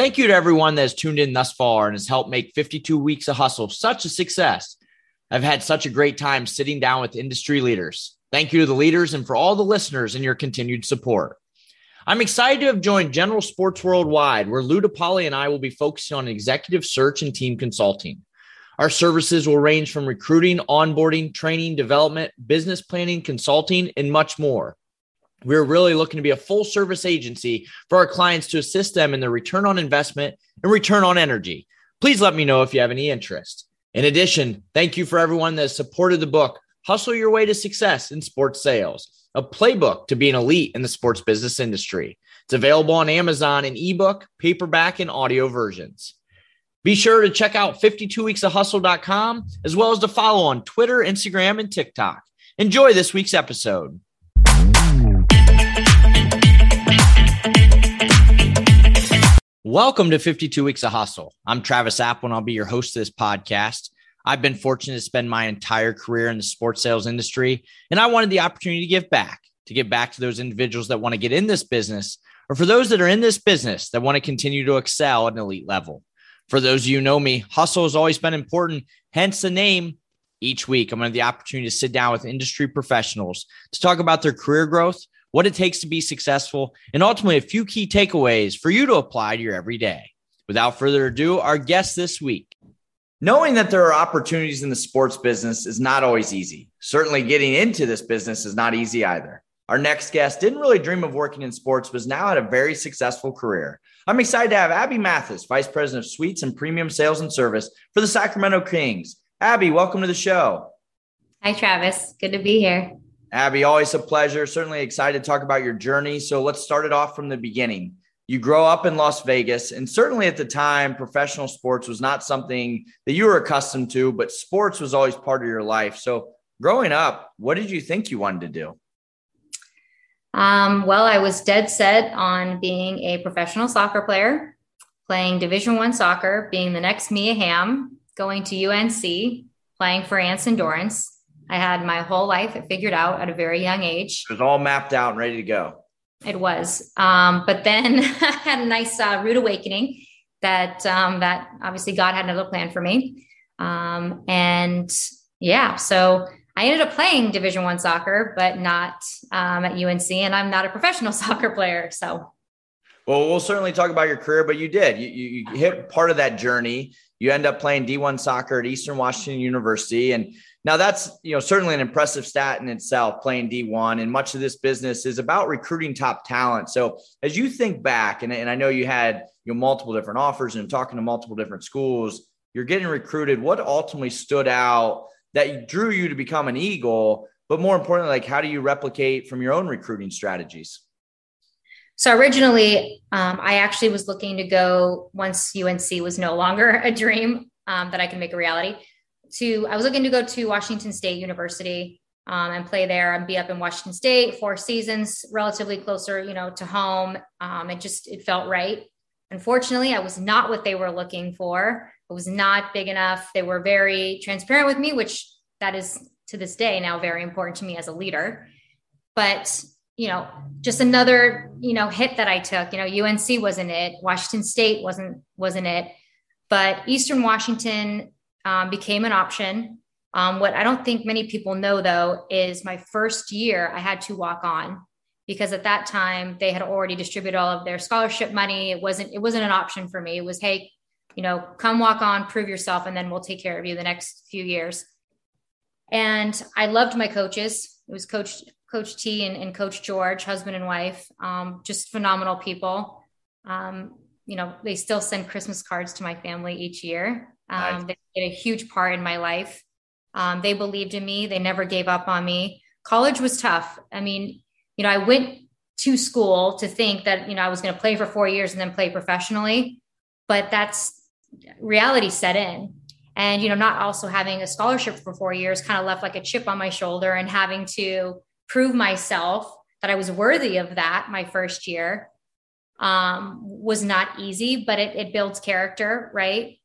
Thank you to everyone that has tuned in thus far and has helped make 52 weeks of hustle such a success. I've had such a great time sitting down with industry leaders. Thank you to the leaders and for all the listeners and your continued support. I'm excited to have joined General Sports Worldwide, where Lou DePaoli and I will be focusing on executive search and team consulting. Our services will range from recruiting, onboarding, training, development, business planning, consulting, and much more. We're really looking to be a full service agency for our clients to assist them in their return on investment and return on energy. Please let me know if you have any interest. In addition, thank you for everyone that supported the book, Hustle Your Way to Success in Sports Sales, a playbook to be an elite in the sports business industry. It's available on Amazon in ebook, paperback, and audio versions. Be sure to check out 52weeksofhustle.com as well as to follow on Twitter, Instagram, and TikTok. Enjoy this week's episode. Welcome to 52 Weeks of Hustle. I'm Travis Apel, and I'll be your host of this podcast. I've been fortunate to spend my entire career in the sports sales industry, and I wanted the opportunity to give back, to give back to those individuals that want to get in this business, or for those that are in this business that want to continue to excel at an elite level. For those of you who know me, hustle has always been important, hence the name. Each week, I'm going to have the opportunity to sit down with industry professionals to talk about their career growth, what it takes to be successful, and ultimately a few key takeaways for you to apply to your everyday. Without further ado, our guest this week. Knowing that there are opportunities in the sports business is not always easy. Certainly, getting into this business is not easy either. Our next guest didn't really dream of working in sports, but now had a very successful career. I'm excited to have Abby Mathis, Vice President of Suites and Premium Sales and Service for the Sacramento Kings. Abby, welcome to the show. Hi, Travis. Good to be here. Abby, always a pleasure. Certainly excited to talk about your journey. So let's start it off from the beginning. You grow up in Las Vegas, and certainly at the time, professional sports was not something that you were accustomed to, but sports was always part of your life. So, growing up, what did you think you wanted to do? Um, well, I was dead set on being a professional soccer player, playing Division One soccer, being the next Mia Hamm, going to UNC, playing for Anson Dorrance. I had my whole life figured out at a very young age. It was all mapped out and ready to go. It was, um, but then I had a nice uh, rude awakening that um, that obviously God had another plan for me, um, and yeah, so I ended up playing Division One soccer, but not um, at UNC, and I'm not a professional soccer player. So, well, we'll certainly talk about your career, but you did. You, you, you hit part of that journey. You end up playing D1 soccer at Eastern Washington University, and now that's you know certainly an impressive stat in itself, playing D1, and much of this business is about recruiting top talent. So, as you think back, and, and I know you had you know multiple different offers and talking to multiple different schools, you're getting recruited. What ultimately stood out? that drew you to become an Eagle, but more importantly, like how do you replicate from your own recruiting strategies? So originally, um, I actually was looking to go once UNC was no longer a dream um, that I can make a reality. To I was looking to go to Washington State University um, and play there and be up in Washington State four seasons, relatively closer, you know, to home. Um, it just it felt right. Unfortunately, I was not what they were looking for. It was not big enough. They were very transparent with me, which that is to this day now very important to me as a leader. But, you know, just another, you know, hit that I took, you know, UNC wasn't it. Washington State wasn't, wasn't it. But Eastern Washington um, became an option. Um, what I don't think many people know though is my first year I had to walk on because at that time they had already distributed all of their scholarship money. It wasn't it wasn't an option for me. It was hey, you know, come walk on, prove yourself, and then we'll take care of you the next few years. And I loved my coaches. It was Coach Coach T and, and Coach George, husband and wife, um, just phenomenal people. Um, you know, they still send Christmas cards to my family each year. Um, nice. They played a huge part in my life. Um, they believed in me. They never gave up on me. College was tough. I mean, you know, I went to school to think that, you know, I was going to play for four years and then play professionally, but that's reality set in and you know not also having a scholarship for four years kind of left like a chip on my shoulder and having to prove myself that i was worthy of that my first year um, was not easy but it, it builds character right.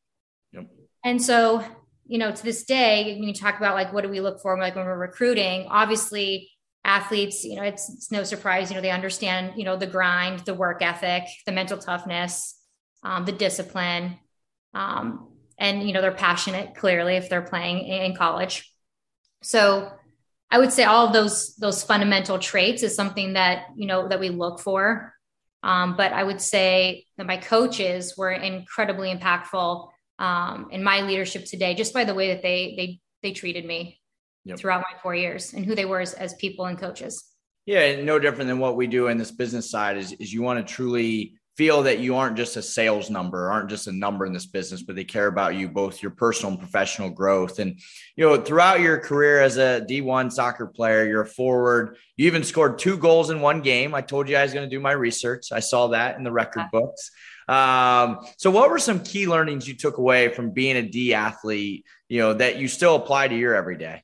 And so you know to this day when you talk about like what do we look for like when we're recruiting obviously athletes you know it's, it's no surprise you know they understand you know the grind the work ethic the mental toughness um, the discipline, um, and you know they're passionate clearly if they're playing in college. So I would say all of those those fundamental traits is something that you know that we look for. Um, but I would say that my coaches were incredibly impactful um, in my leadership today, just by the way that they they they treated me yep. throughout my four years and who they were as, as people and coaches. Yeah, no different than what we do in this business side is, is you want to truly feel that you aren't just a sales number, aren't just a number in this business, but they care about you, both your personal and professional growth. And, you know, throughout your career as a D1 soccer player, you're a forward. You even scored two goals in one game. I told you I was going to do my research. I saw that in the record books. Um, so what were some key learnings you took away from being a D athlete, you know, that you still apply to your everyday?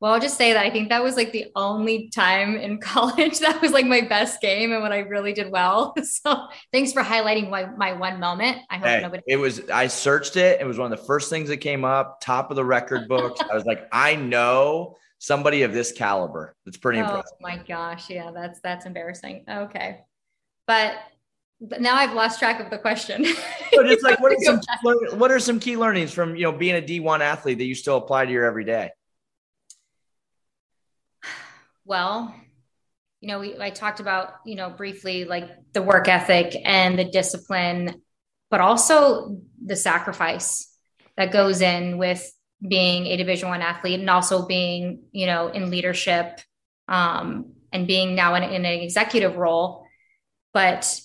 Well, I'll just say that I think that was like the only time in college that was like my best game and when I really did well. So thanks for highlighting my, my one moment. I hope hey, nobody. It was, I searched it. It was one of the first things that came up, top of the record books. I was like, I know somebody of this caliber. That's pretty oh, impressive. Oh my gosh. Yeah, that's, that's embarrassing. Okay. But, but now I've lost track of the question. so just like, what are some, what are some key learnings from, you know, being a D1 athlete that you still apply to your everyday? well you know we, i talked about you know briefly like the work ethic and the discipline but also the sacrifice that goes in with being a division one athlete and also being you know in leadership um, and being now in, in an executive role but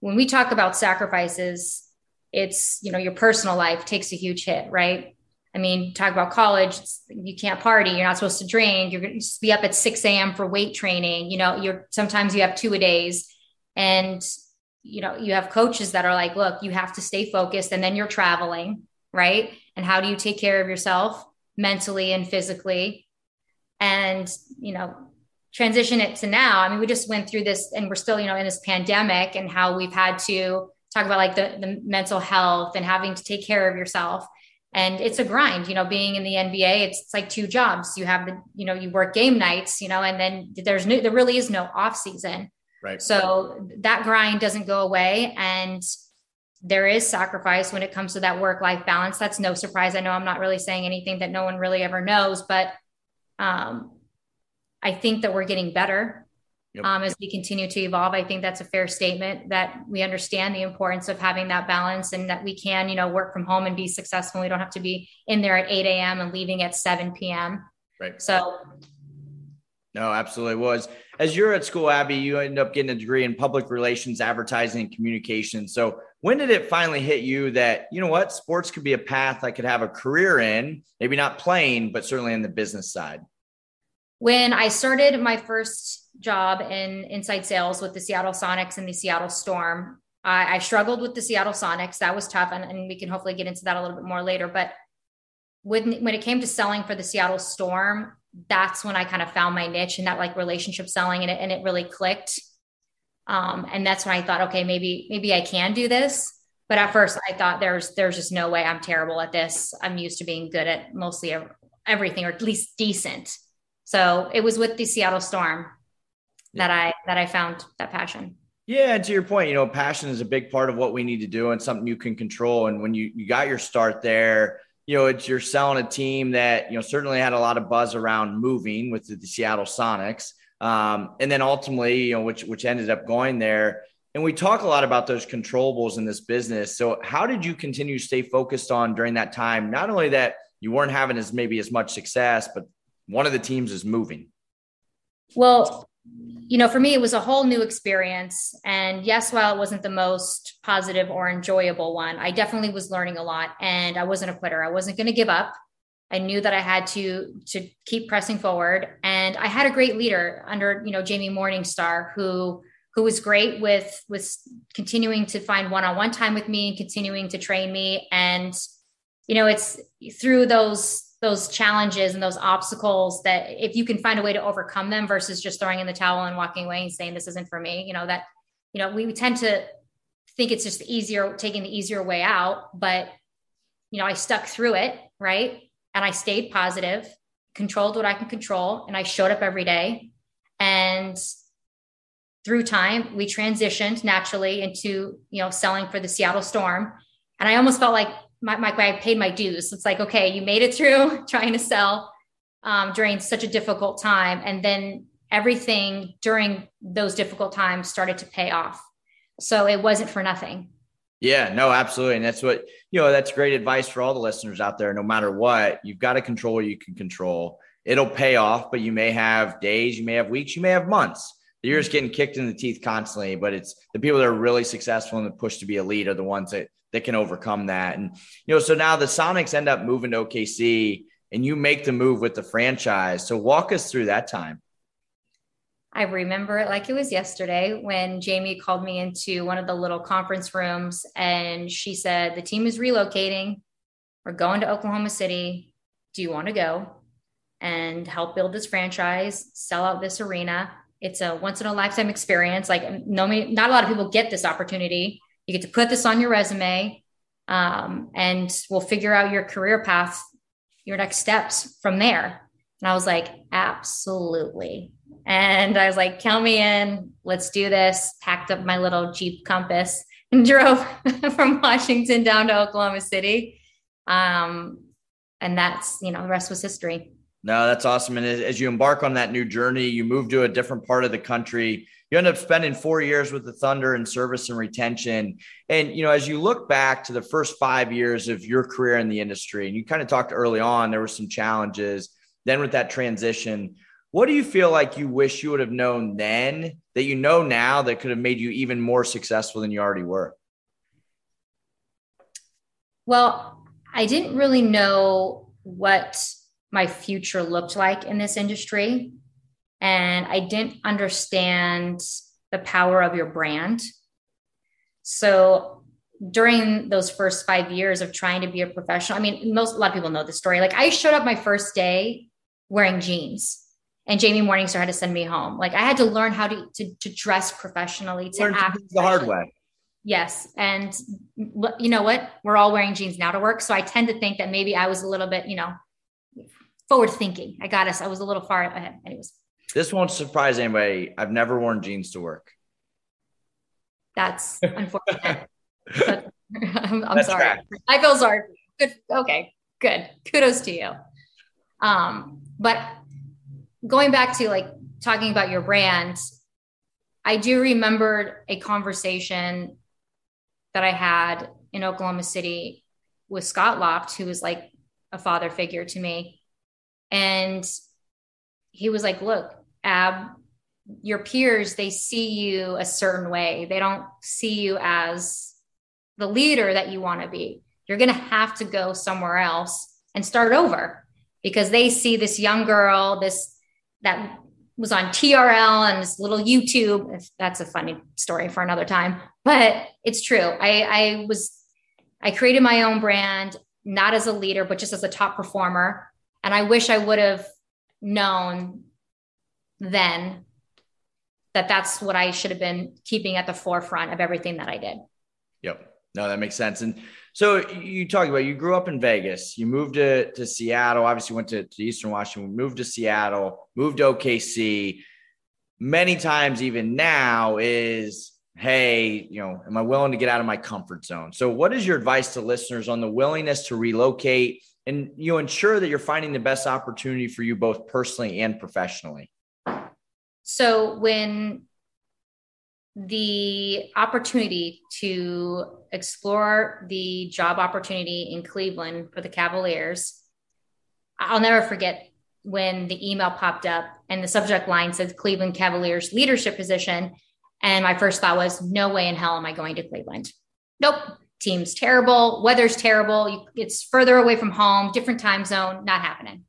when we talk about sacrifices it's you know your personal life takes a huge hit right I mean, talk about college, you can't party, you're not supposed to drink, you're going to be up at 6 a.m. for weight training. You know, you're sometimes you have two a days. And, you know, you have coaches that are like, look, you have to stay focused and then you're traveling, right? And how do you take care of yourself mentally and physically? And, you know, transition it to now. I mean, we just went through this and we're still, you know, in this pandemic and how we've had to talk about like the, the mental health and having to take care of yourself. And it's a grind you know being in the nba it's, it's, like two jobs. You have the you know you work game nights you know and then there's no there really is no off season. Right. So that grind doesn't go away and there is sacrifice when it comes to that work life balance. That's no surprise. I know i'm not really saying anything that no one really ever knows but um, i think that we're getting better Yep. Um, as we continue to evolve, I think that's a fair statement that we understand the importance of having that balance and that we can, you know, work from home and be successful. We don't have to be in there at 8 a.m. and leaving at 7 p.m. Right. So, no, absolutely was. As you're at school, Abby, you end up getting a degree in public relations, advertising, and communication. So, when did it finally hit you that, you know what, sports could be a path I could have a career in, maybe not playing, but certainly in the business side? When I started my first job in inside sales with the Seattle Sonics and the Seattle Storm, I, I struggled with the Seattle Sonics. That was tough, and, and we can hopefully get into that a little bit more later. But when when it came to selling for the Seattle Storm, that's when I kind of found my niche and that like relationship selling, and it and it really clicked. Um, and that's when I thought, okay, maybe maybe I can do this. But at first, I thought there's there's just no way I'm terrible at this. I'm used to being good at mostly everything, or at least decent. So it was with the Seattle Storm that I that I found that passion. Yeah, and to your point, you know, passion is a big part of what we need to do and something you can control. And when you you got your start there, you know, it's you're selling a team that you know certainly had a lot of buzz around moving with the, the Seattle Sonics, um, and then ultimately, you know, which which ended up going there. And we talk a lot about those controllables in this business. So, how did you continue to stay focused on during that time? Not only that you weren't having as maybe as much success, but one of the teams is moving? Well, you know, for me, it was a whole new experience. And yes, while it wasn't the most positive or enjoyable one, I definitely was learning a lot and I wasn't a quitter. I wasn't going to give up. I knew that I had to to keep pressing forward. And I had a great leader under, you know, Jamie Morningstar, who who was great with with continuing to find one-on-one time with me and continuing to train me. And, you know, it's through those those challenges and those obstacles that if you can find a way to overcome them versus just throwing in the towel and walking away and saying this isn't for me you know that you know we, tend to think it's just easier taking the easier way out but you know i stuck through it right and i stayed positive controlled what i can control and i showed up every day and through time, we transitioned naturally into, you know, selling for the Seattle Storm. And I almost felt like my, my, I paid my dues. It's like, okay, you made it through trying to sell um, during such a difficult time. And then everything during those difficult times started to pay off. So it wasn't for nothing. Yeah, no, absolutely. And that's what, you know, that's great advice for all the listeners out there. No matter what, you've got to control what you can control. It'll pay off, but you may have days, you may have weeks, you may have months. You're just getting kicked in the teeth constantly, but it's the people that are really successful and the push to be elite are the ones that, that can overcome that. And, you know, so now the Sonics end up moving to OKC and you make the move with the franchise. So walk us through that time. I remember it like it was yesterday when Jamie called me into one of the little conference rooms and she said, The team is relocating. We're going to Oklahoma City. Do you want to go and help build this franchise, sell out this arena? It's a once in a lifetime experience. Like, no, not a lot of people get this opportunity. You get to put this on your resume um, and we'll figure out your career path, your next steps from there. And I was like, absolutely. And I was like, count me in. Let's do this. Packed up my little Jeep Compass and drove from Washington down to Oklahoma City. Um, and that's, you know, the rest was history. No, that's awesome. And as you embark on that new journey, you move to a different part of the country. You end up spending four years with the Thunder in service and retention. And, you know, as you look back to the first five years of your career in the industry, and you kind of talked early on, there were some challenges. Then with that transition, what do you feel like you wish you would have known then that you know now that could have made you even more successful than you already were? Well, I didn't really know what my future looked like in this industry. And I didn't understand the power of your brand. So during those first five years of trying to be a professional, I mean, most a lot of people know the story. Like I showed up my first day wearing jeans and Jamie Morningstar had to send me home. Like I had to learn how to to, to dress professionally, to learn act the hard way. Yes, and you know what? We're all wearing jeans now to work, so I tend to think that maybe I was a little bit, you know, forward thinking. I got us. I was a little far ahead. Anyways, this won't surprise anybody. I've never worn jeans to work. That's unfortunate. I'm, I'm sorry. Right. I feel sorry. Good. Okay. Good. Kudos to you. Um, but going back to like talking about your brand, I do remember a conversation that I had in Oklahoma City with Scott Loft, who was like a father figure to me. And he was like, Look, Ab, your peers, they see you a certain way. They don't see you as the leader that you want to be. You're going to have to go somewhere else and start over because they see this young girl, this that was on TRL and this little YouTube. if That's a funny story for another time, but it's true. I, I was, I created my own brand, not as a leader, but just as a top performer. And I wish I would have known then that that's what I should have been keeping at the forefront of everything that I did. Yep. No, that makes sense. And so you talked about you grew up in Vegas, you moved to, to Seattle, obviously went to, to Eastern Washington, moved to Seattle, moved to OKC. Many times, even now, is hey, you know, am I willing to get out of my comfort zone? So, what is your advice to listeners on the willingness to relocate and you know, ensure that you're finding the best opportunity for you both personally and professionally? So, when the opportunity to explore the job opportunity in Cleveland for the Cavaliers. I'll never forget when the email popped up and the subject line said Cleveland Cavaliers leadership position. And my first thought was, no way in hell am I going to Cleveland. Nope. Team's terrible. Weather's terrible. It's further away from home, different time zone, not happening.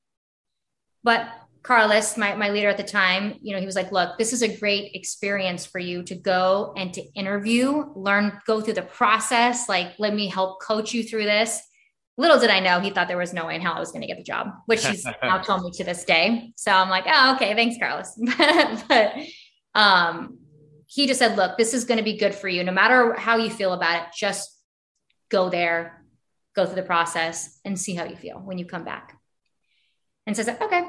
But Carlos, my, my leader at the time, you know, he was like, look, this is a great experience for you to go and to interview, learn, go through the process. Like, let me help coach you through this. Little did I know he thought there was no way in hell I was going to get the job, which he's now told me to this day. So I'm like, oh, okay, thanks, Carlos. but um, he just said, look, this is going to be good for you. No matter how you feel about it, just go there, go through the process and see how you feel when you come back. And so I said, okay,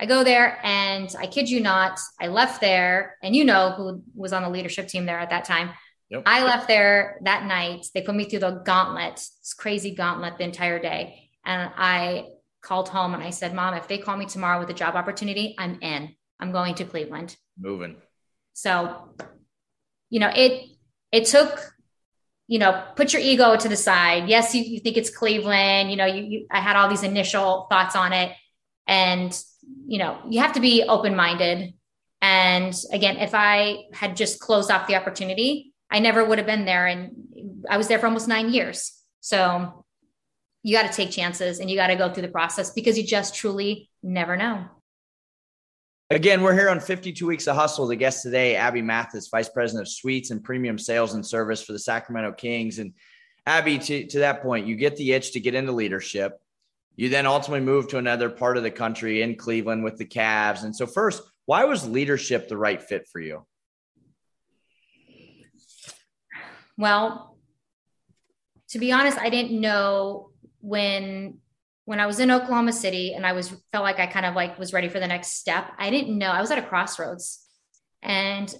I go there and I kid you not, I left there, and you know who was on the leadership team there at that time. Yep. I left there that night. They put me through the gauntlet, this crazy gauntlet the entire day. And I called home and I said, Mom, if they call me tomorrow with a job opportunity, I'm in. I'm going to Cleveland. Moving. So, you know, it it took, you know, put your ego to the side. Yes, you, you think it's Cleveland. You know, you, you I had all these initial thoughts on it. And, you know, you have to be open-minded. And again, if I had just closed off the opportunity, I never would have been there. And I was there for almost nine years. So you got to take chances and you got to go through the process because you just truly never know. Again, we're here on 52 Weeks of Hustle. The guest today, Abby Mathis, Vice President of Suites and Premium Sales and Service for the Sacramento Kings. And Abby, to, to that point, you get the itch to get into leadership. You then ultimately moved to another part of the country in Cleveland with the Cavs. And so, first, why was leadership the right fit for you? Well, to be honest, I didn't know when when I was in Oklahoma City and I was felt like I kind of like was ready for the next step. I didn't know. I was at a crossroads. And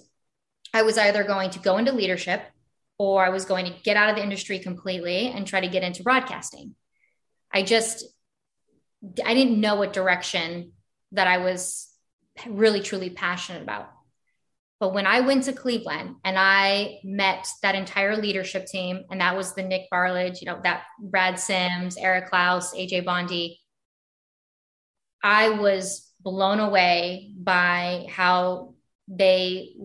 I was either going to go into leadership or I was going to get out of the industry completely and try to get into broadcasting. I just I didn't know what direction that I was really truly passionate about. But when I went to Cleveland and I met that entire leadership team, and that was the Nic Barlage, you know, that Brad Sims, Eric Klaus, AJ Bondy, I was blown away by how they,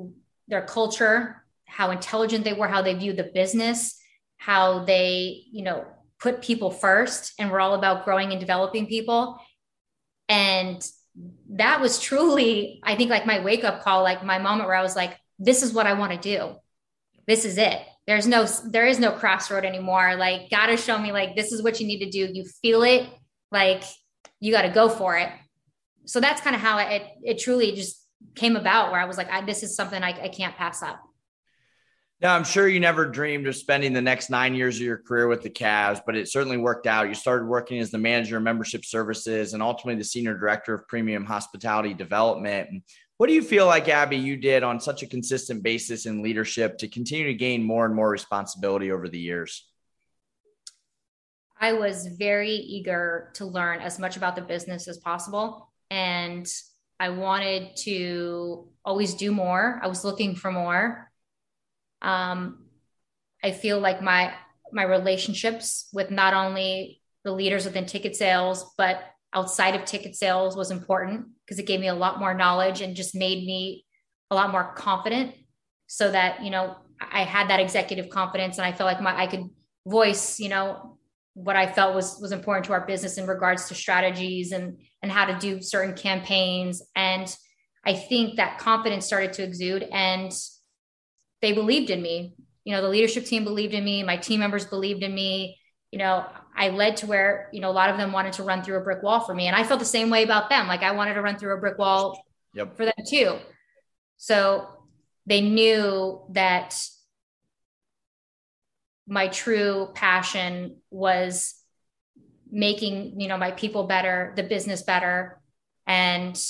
their culture, how intelligent they were, how they viewed the business, how they, you know, put people first and we're all about growing and developing people. And that was truly, I think, like my wake up call, like my moment where I was like, this is what I want to do. This is it. There's no, there is no crossroad anymore. Like, gotta show me, like, this is what you need to do. You feel it, like, you got to go for it. So that's kind of how it, it truly just came about where I was like, I, this is something I, I can't pass up. Now, I'm sure you never dreamed of spending the next nine years of your career with the Cavs, but it certainly worked out. You started working as the manager of membership services and ultimately the senior director of premium hospitality development. What do you feel like, Abby, you did on such a consistent basis in leadership to continue to gain more and more responsibility over the years? I was very eager to learn as much about the business as possible. And I wanted to always do more. I was looking for more. Um, I feel like my my relationships with not only the leaders within ticket sales, but outside of ticket sales was important because it gave me a lot more knowledge and just made me a lot more confident so that you know I had that executive confidence and I felt like my I could voice you know what I felt was was important to our business in regards to strategies and and how to do certain campaigns. And I think that confidence started to exude and they believed in me. You know, the leadership team believed in me, my team members believed in me. You know, I led to where, you know, a lot of them wanted to run through a brick wall for me. And I felt the same way about them. Like I wanted to run through a brick wall yep. for them too. So they knew that my true passion was making, you know, my people better, the business better. And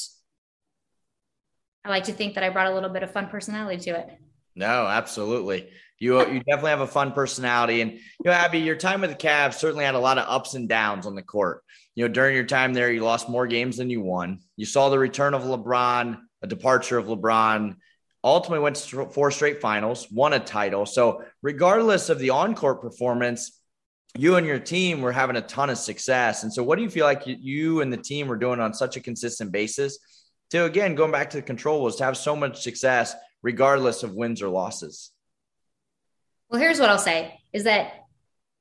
I like to think that I brought a little bit of fun personality to it. No, absolutely. You you definitely have a fun personality, and you know, Abby, your time with the Cavs certainly had a lot of ups and downs on the court. You know, during your time there, you lost more games than you won. You saw the return of LeBron, a departure of LeBron. Ultimately, went to four straight finals, won a title. So, regardless of the on-court performance, you and your team were having a ton of success. And so, what do you feel like you and the team were doing on such a consistent basis to again going back to the control was to have so much success regardless of wins or losses? Well, here's what I'll say is that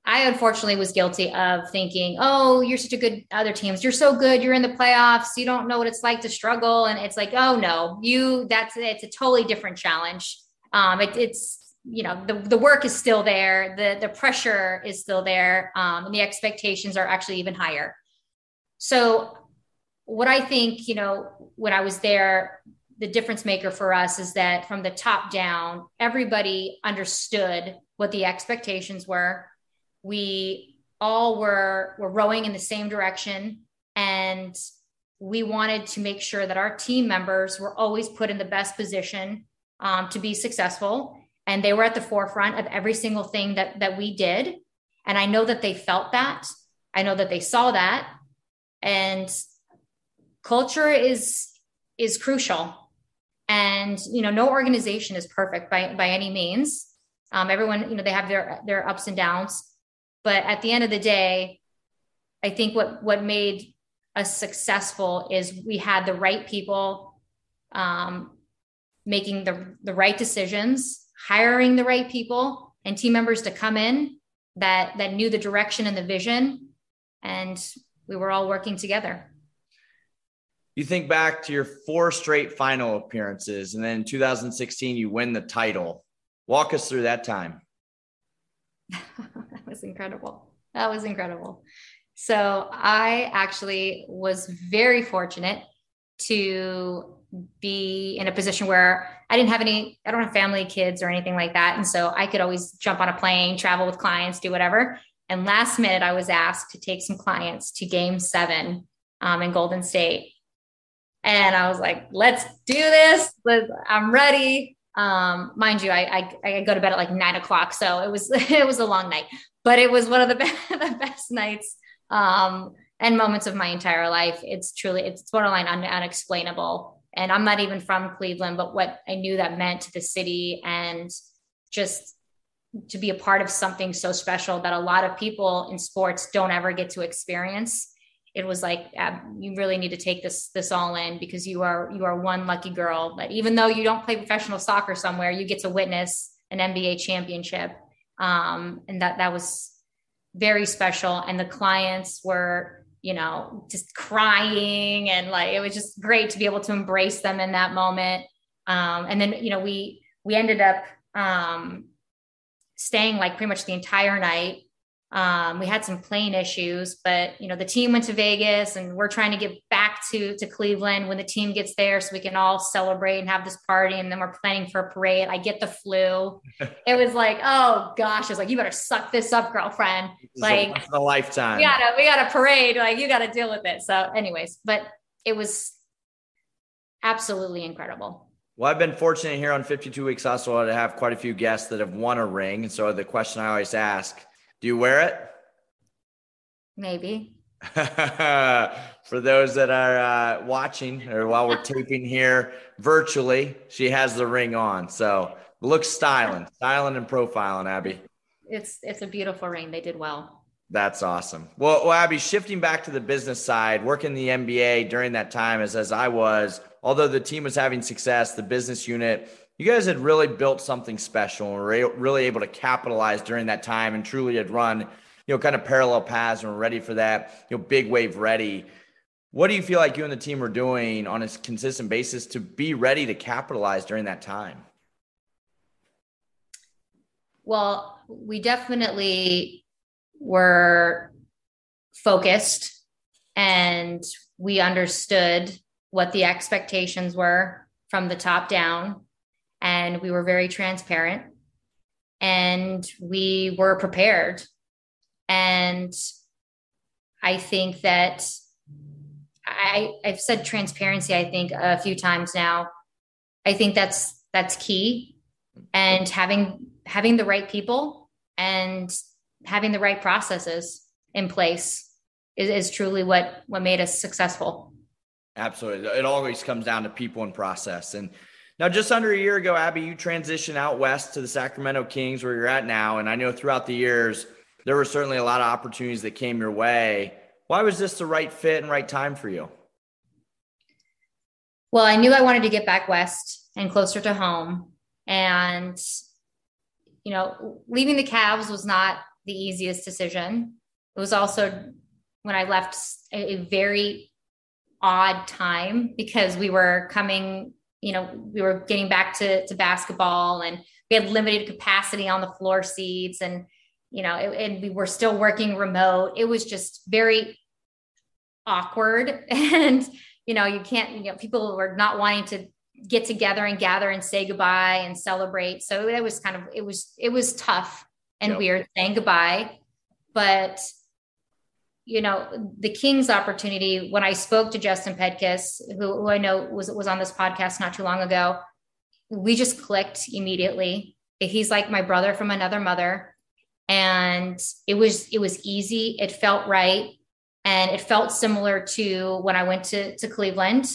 I unfortunately was guilty of thinking, oh, you're such a good other teams. You're so good. You're in the playoffs. You don't know what it's like to struggle. And it's like, oh no, you that's it's a totally different challenge. Um, it, it's you know the, the work is still there the the pressure is still there um, and the expectations are actually even higher so what i think you know when i was there the difference maker for us is that from the top down, everybody understood what the expectations were. We all were were rowing in the same direction, and we wanted to make sure that our team members were always put in the best position um, to be successful and they were at the forefront of every single thing that that we did. And i know that they felt that. I know that they saw that. And culture is is crucial and you know no organization is perfect by by any means. Um, everyone you know they have their their ups and downs. But at the end of the day i think what what made us successful is we had the right people um, making the the right decisions hiring the right people and team members to come in that that knew the direction and the vision. And we were all working together you think back to your four straight final appearances and then in 2016 you win the title walk us through that time that was incredible that was incredible so i actually was very fortunate to be in a position where I didn't have any, I don't have family, kids, or anything like that. And so I could always jump on a plane, travel with clients, do whatever. And last minute, I was asked to take some clients to game seven um, in Golden State. And I was like, let's do this. I'm ready. Um, mind you, I, I, I go to bed at like nine o'clock. So it was, it was a long night, but it was one of the best, the best nights um, and moments of my entire life. It's truly, it's borderline un- unexplainable and I'm not even from Cleveland, but what I knew that meant to the city and just to be a part of something so special that a lot of people in sports don't ever get to experience. It was like uh, you really need to take this this all in because you are you are one lucky girl but even though you don't play professional soccer somewhere, you get to witness an NBA championship, um, and that that was very special. And the clients were you know, just crying and like it was just great to be able to embrace them in that moment. Um, and then, you know, we we ended up um, staying like pretty much the entire night um, we had some plane issues, but you know the team went to Vegas, and we're trying to get back to to Cleveland when the team gets there, so we can all celebrate and have this party. And then we're planning for a parade. I get the flu. it was like, oh gosh, it's like you better suck this up, girlfriend. like a, a lifetime. We got a we got a parade. Like you got to deal with it. So, anyways, but it was absolutely incredible. Well, I've been fortunate here on 52 Weeks Hustle to have quite a few guests that have won a ring. And so the question I always ask do you wear it? Maybe. For those that are uh, watching or while we're taping here virtually, she has the ring on. So looks styling, styling and profiling, Abby. It's it's a beautiful ring. They did well. That's awesome. Well, well, Abby, shifting back to the business side, working the NBA during that time as as I was, although the team was having success, the business unit you guys had really built something special and were really able to capitalize during that time and truly had run, you know, kind of parallel paths and were ready for that, you know, big wave ready. What do you feel like you and the team are doing on a consistent basis to be ready to capitalize during that time? Well, we definitely were focused and we understood what the expectations were from the top down and we were very transparent and we were prepared. And i think that i i've said transparency i think a few times now. I think that's that's key. And having having the right people and having the right processes in place is, is truly what what made us successful. Absolutely. It always comes down to people and process. And now, just under a year ago, Abby, you transitioned out west to the Sacramento Kings, where you're at now. And I know throughout the years, there were certainly a lot of opportunities that came your way. Why was this the right fit and right time for you? Well, I knew I wanted to get back west and closer to home. And, you know, leaving the Cavs was not the easiest decision. It was also when I left a, very odd time because we were coming you know, we were getting back to, to basketball and we had limited capacity on the floor seats and, you know, it, and we were still working remote. It was just very awkward. And, you know, you can't, you know, people were not wanting to get together and gather and say goodbye and celebrate. So it was kind of, it was, it was tough and yep. weird saying goodbye. But you know, the Kings opportunity, when I spoke to Justin Pedkis, who, who I know was, was on this podcast not too long ago, we just clicked immediately. He's like my brother from another mother. And it was, it was easy. It felt right. And it felt similar to when I went to, to Cleveland.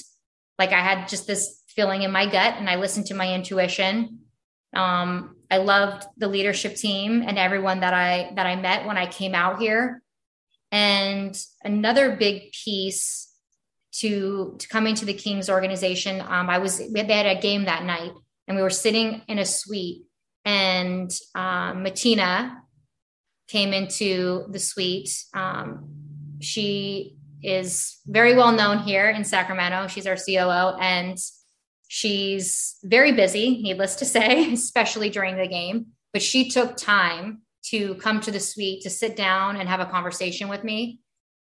Like I had just this feeling in my gut and I listened to my intuition. Um, I loved the leadership team and everyone that I that I met when I came out here. And another big piece to to coming to the Kings organization, um, I was they had a game that night, and we were sitting in a suite, and um, Matina came into the suite. Um, she is very well known here in Sacramento. She's our COO, and she's very busy, needless to say, especially during the game. But she took time to come to the suite to sit down and have a conversation with me.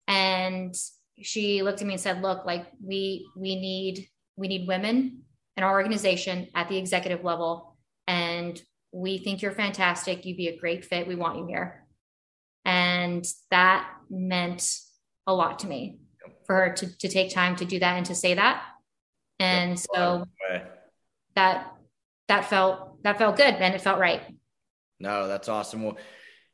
And she looked at me and said look like we we need we need women in our organization at the executive level and we think you're fantastic. You'd be a great fit. We want you here. And that meant a lot to me for her to, to take time to do that and to say that. And so that that felt that felt good and it felt right no, that's awesome. Well,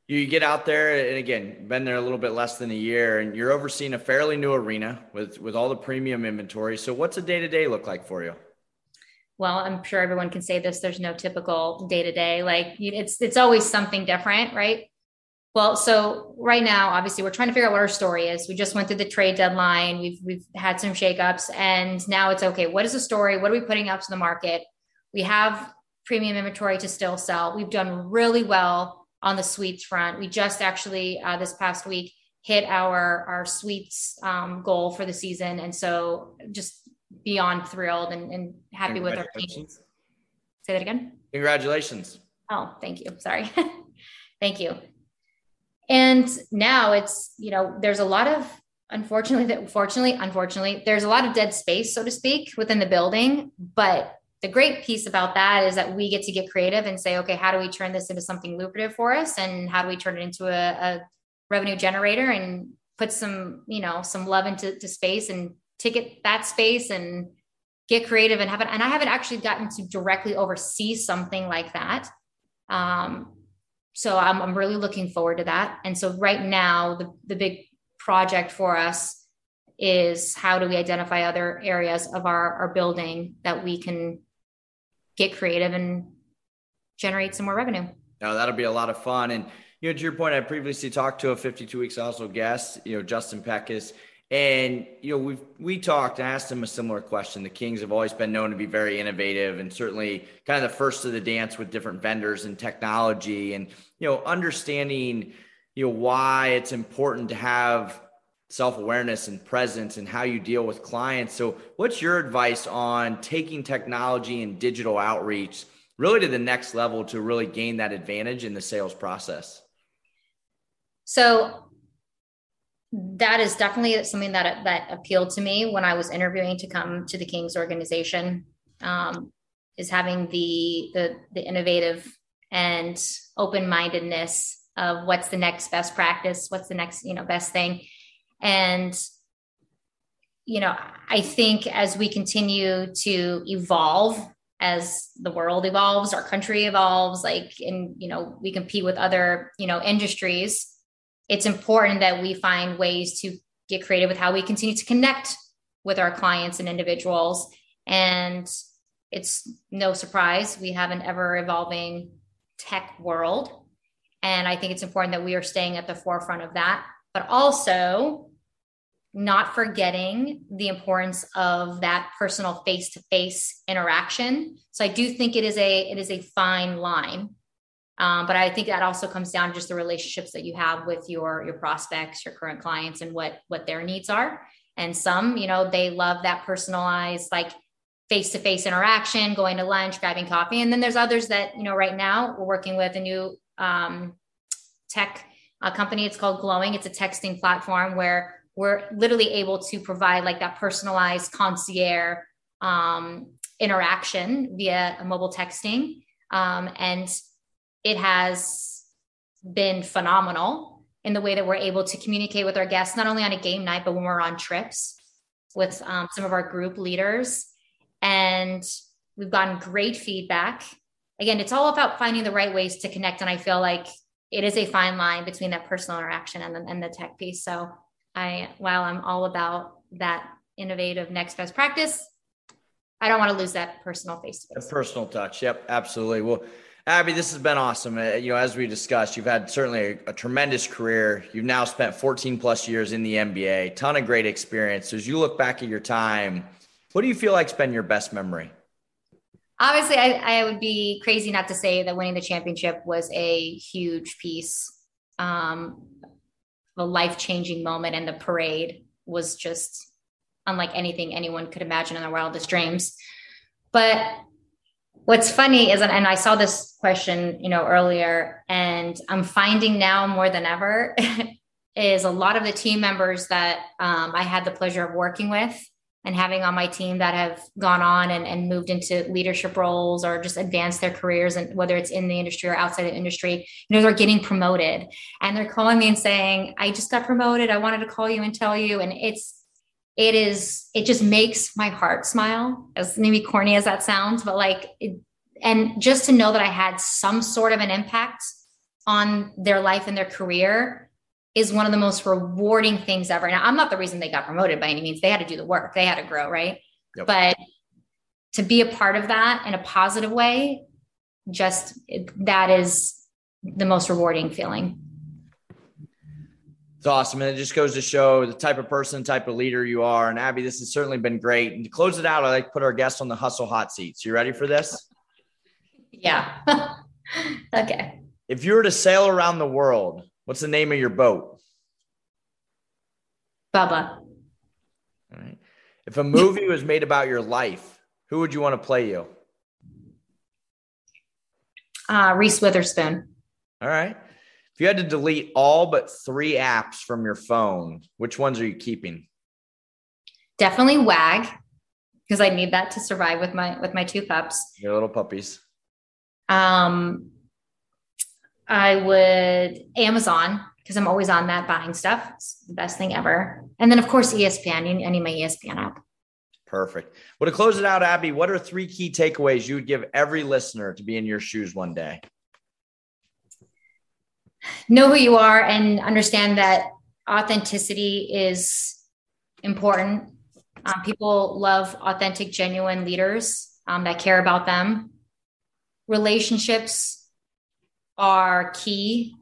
you get out there and again, been there a little bit less than a year and you're overseeing a fairly new arena with with all the premium inventory. So what's a day-to-day look like for you? Well, I'm sure everyone can say this. There's no typical day to day. Like it's it's always something different, right? Well, so right now, obviously, we're trying to figure out what our story is. We just went through the trade deadline. We've we've had some shakeups, and now it's okay. What is the story? What are we putting out to the market? We have premium inventory to still sell. We've done really well on the suites front. We just actually uh, this past week hit our our suites um, goal for the season, and so just beyond thrilled and, and happy with our team. Say that again. Congratulations. Oh, thank you. Sorry. thank you. And now it's you know there's a lot of unfortunately that fortunately unfortunately there's a lot of dead space so to speak within the building, but the great piece about that is that we get to get creative and say, okay, how do we turn this into something lucrative for us? And how do we turn it into a, a revenue generator and put some, you know, some love into space and ticket that space and get creative and have it. And I haven't actually gotten to directly oversee something like that. Um, so I'm, I'm really looking forward to that. And so right now, the, the big project for us is how do we identify other areas of our, our building that we can get creative and generate some more revenue. Now that'll be a lot of fun. And you know, to your point, I previously talked to a 52 weeks also guest, you know, Justin Pedkis. And you know, we we talked and asked him a similar question. The Kings have always been known to be very innovative and certainly kind of the first of the dance with different vendors and technology and you know, understanding you know why it's important to have self-awareness and presence and how you deal with clients. So what's your advice on taking technology and digital outreach really to the next level to really gain that advantage in the sales process? So that is definitely something that that appealed to me when I was interviewing to come to the Kings organization. Um, is having the the the innovative and open mindedness of what's the next best practice, what's the next you know best thing, and, you know, I think as we continue to evolve, as the world evolves, our country evolves, like, and, you know, we compete with other, you know, industries, it's important that we find ways to get creative with how we continue to connect with our clients and individuals. And it's no surprise we have an ever evolving tech world. And I think it's important that we are staying at the forefront of that, but also not forgetting the importance of that personal face-to-face interaction. So i do think it is a it is a fine line. Um, but i think that also comes down to just the relationships that you have with your your prospects your current clients and what what their needs are. And some you know they love that personalized like face-to-face interaction going to lunch grabbing coffee. And then there's others that you know right now we're working with a new um, tech uh, company. It's called glowing. It's a texting platform where we're literally able to provide like that personalized concierge um, interaction via mobile texting. Um, and it has been phenomenal. in the way that we're able to communicate with our guests, not only on a game night, but when we're on trips with um, some of our group leaders. And we've gotten great feedback. Again, it's all about finding the right ways to connect. And I feel like it is a fine line between that personal interaction and the, and the tech piece. So I, while I'm all about that innovative next best practice, I don't want to lose that personal face to face. Personal touch. Yep, absolutely. Well, Abby, this has been awesome. Uh, you know, as we discussed, you've had certainly a, a, tremendous career. You've now spent 14 plus years in the NBA, ton of great experience. So as you look back at your time, what do you feel like's been your best memory? Obviously, I, I would be crazy not to say that winning the championship was a huge piece, um, a life changing moment, and the parade was just unlike anything anyone could imagine in their wildest dreams. But what's funny is, and I saw this question, you know, earlier, and I'm finding now more than ever is a lot of the team members that um, I had the pleasure of working with and having on my team that have gone on and, and moved into leadership roles or just advanced their careers and whether it's in the industry or outside the industry you know they're getting promoted. And they're calling me and saying i just got promoted. I wanted to call you and tell you. And it's it is it just makes my heart smile as maybe corny as that sounds but like it, and just to know that i had some sort of an impact on their life and their career is one of the most rewarding things ever now i'm not the reason they got promoted by any means they had to do the work they had to grow right yep. but to be a part of that in a positive way just that is the most rewarding feeling it's awesome. And it just goes to show the type of person, type of leader you are. And Abby, this has certainly been great. And to close it out, I like to put our guests on the hustle hot seats. You ready for this? Yeah. okay. If you were to sail around the world, what's the name of your boat? Bubba. All right. If a movie was made about your life, who would you want to play you? Uh, Reese Witherspoon. All right. If you had to delete all but three apps from your phone, which ones are you keeping? Definitely Wag, because I need that to survive with my with my two pups. Your little puppies. Um, I would Amazon because I'm always on that buying stuff. It's the best thing ever. And then of course ESPN. I need my ESPN app. Perfect. Well, to close it out, Abby, what are three key takeaways you would give every listener to be in your shoes one day? know who you are and understand that authenticity is important. Um, people love authentic, genuine leaders um, that care about them. Relationships are key.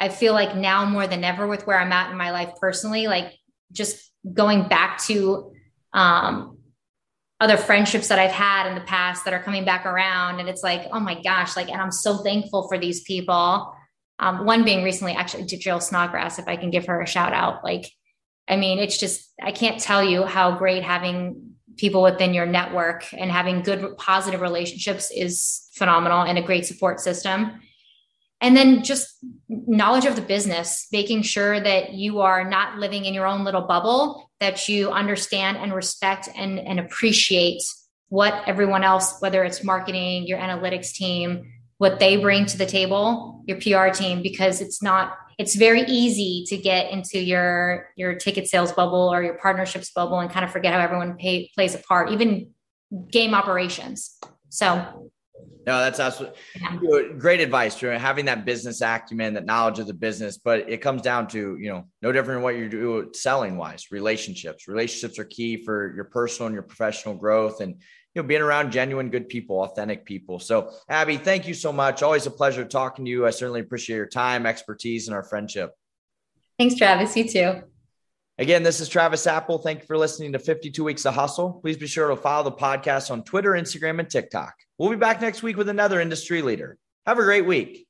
I feel like now more than ever, with where I'm at in my life personally, like just going back to um, other friendships that I've had in the past that are coming back around. And it's like, oh my gosh, like, and I'm so thankful for these people um, one being recently actually Jill Snodgrass, if I can give her a shout out. Like, I mean, it's just, I can't tell you how great having people within your network and having good positive relationships is phenomenal and a great support system. And then just knowledge of the business, making sure that you are not living in your own little bubble, that you understand and respect and, and appreciate what everyone else, whether it's marketing, your analytics team, what they bring to the table, your PR team, because it's not, it's very easy to get into your your ticket sales bubble or your partnerships bubble and kind of forget how everyone pay, plays a part, even game operations. So no, that's absolutely yeah. great advice. Drew. Having that business acumen, that knowledge of the business, but it comes down to you know no different than what you do selling wise. Relationships, relationships are key for your personal and your professional growth, and you know, being around genuine, good people, authentic people. So, Abby, thank you so much. Always a pleasure talking to you. I certainly appreciate your time, expertise, and our friendship. Thanks, Travis. You too. Again, this is Travis Apel. Thank you for listening to 52 Weeks of Hustle. Please be sure to follow the podcast on Twitter, Instagram, and TikTok. We'll be back next week with another industry leader. Have a great week.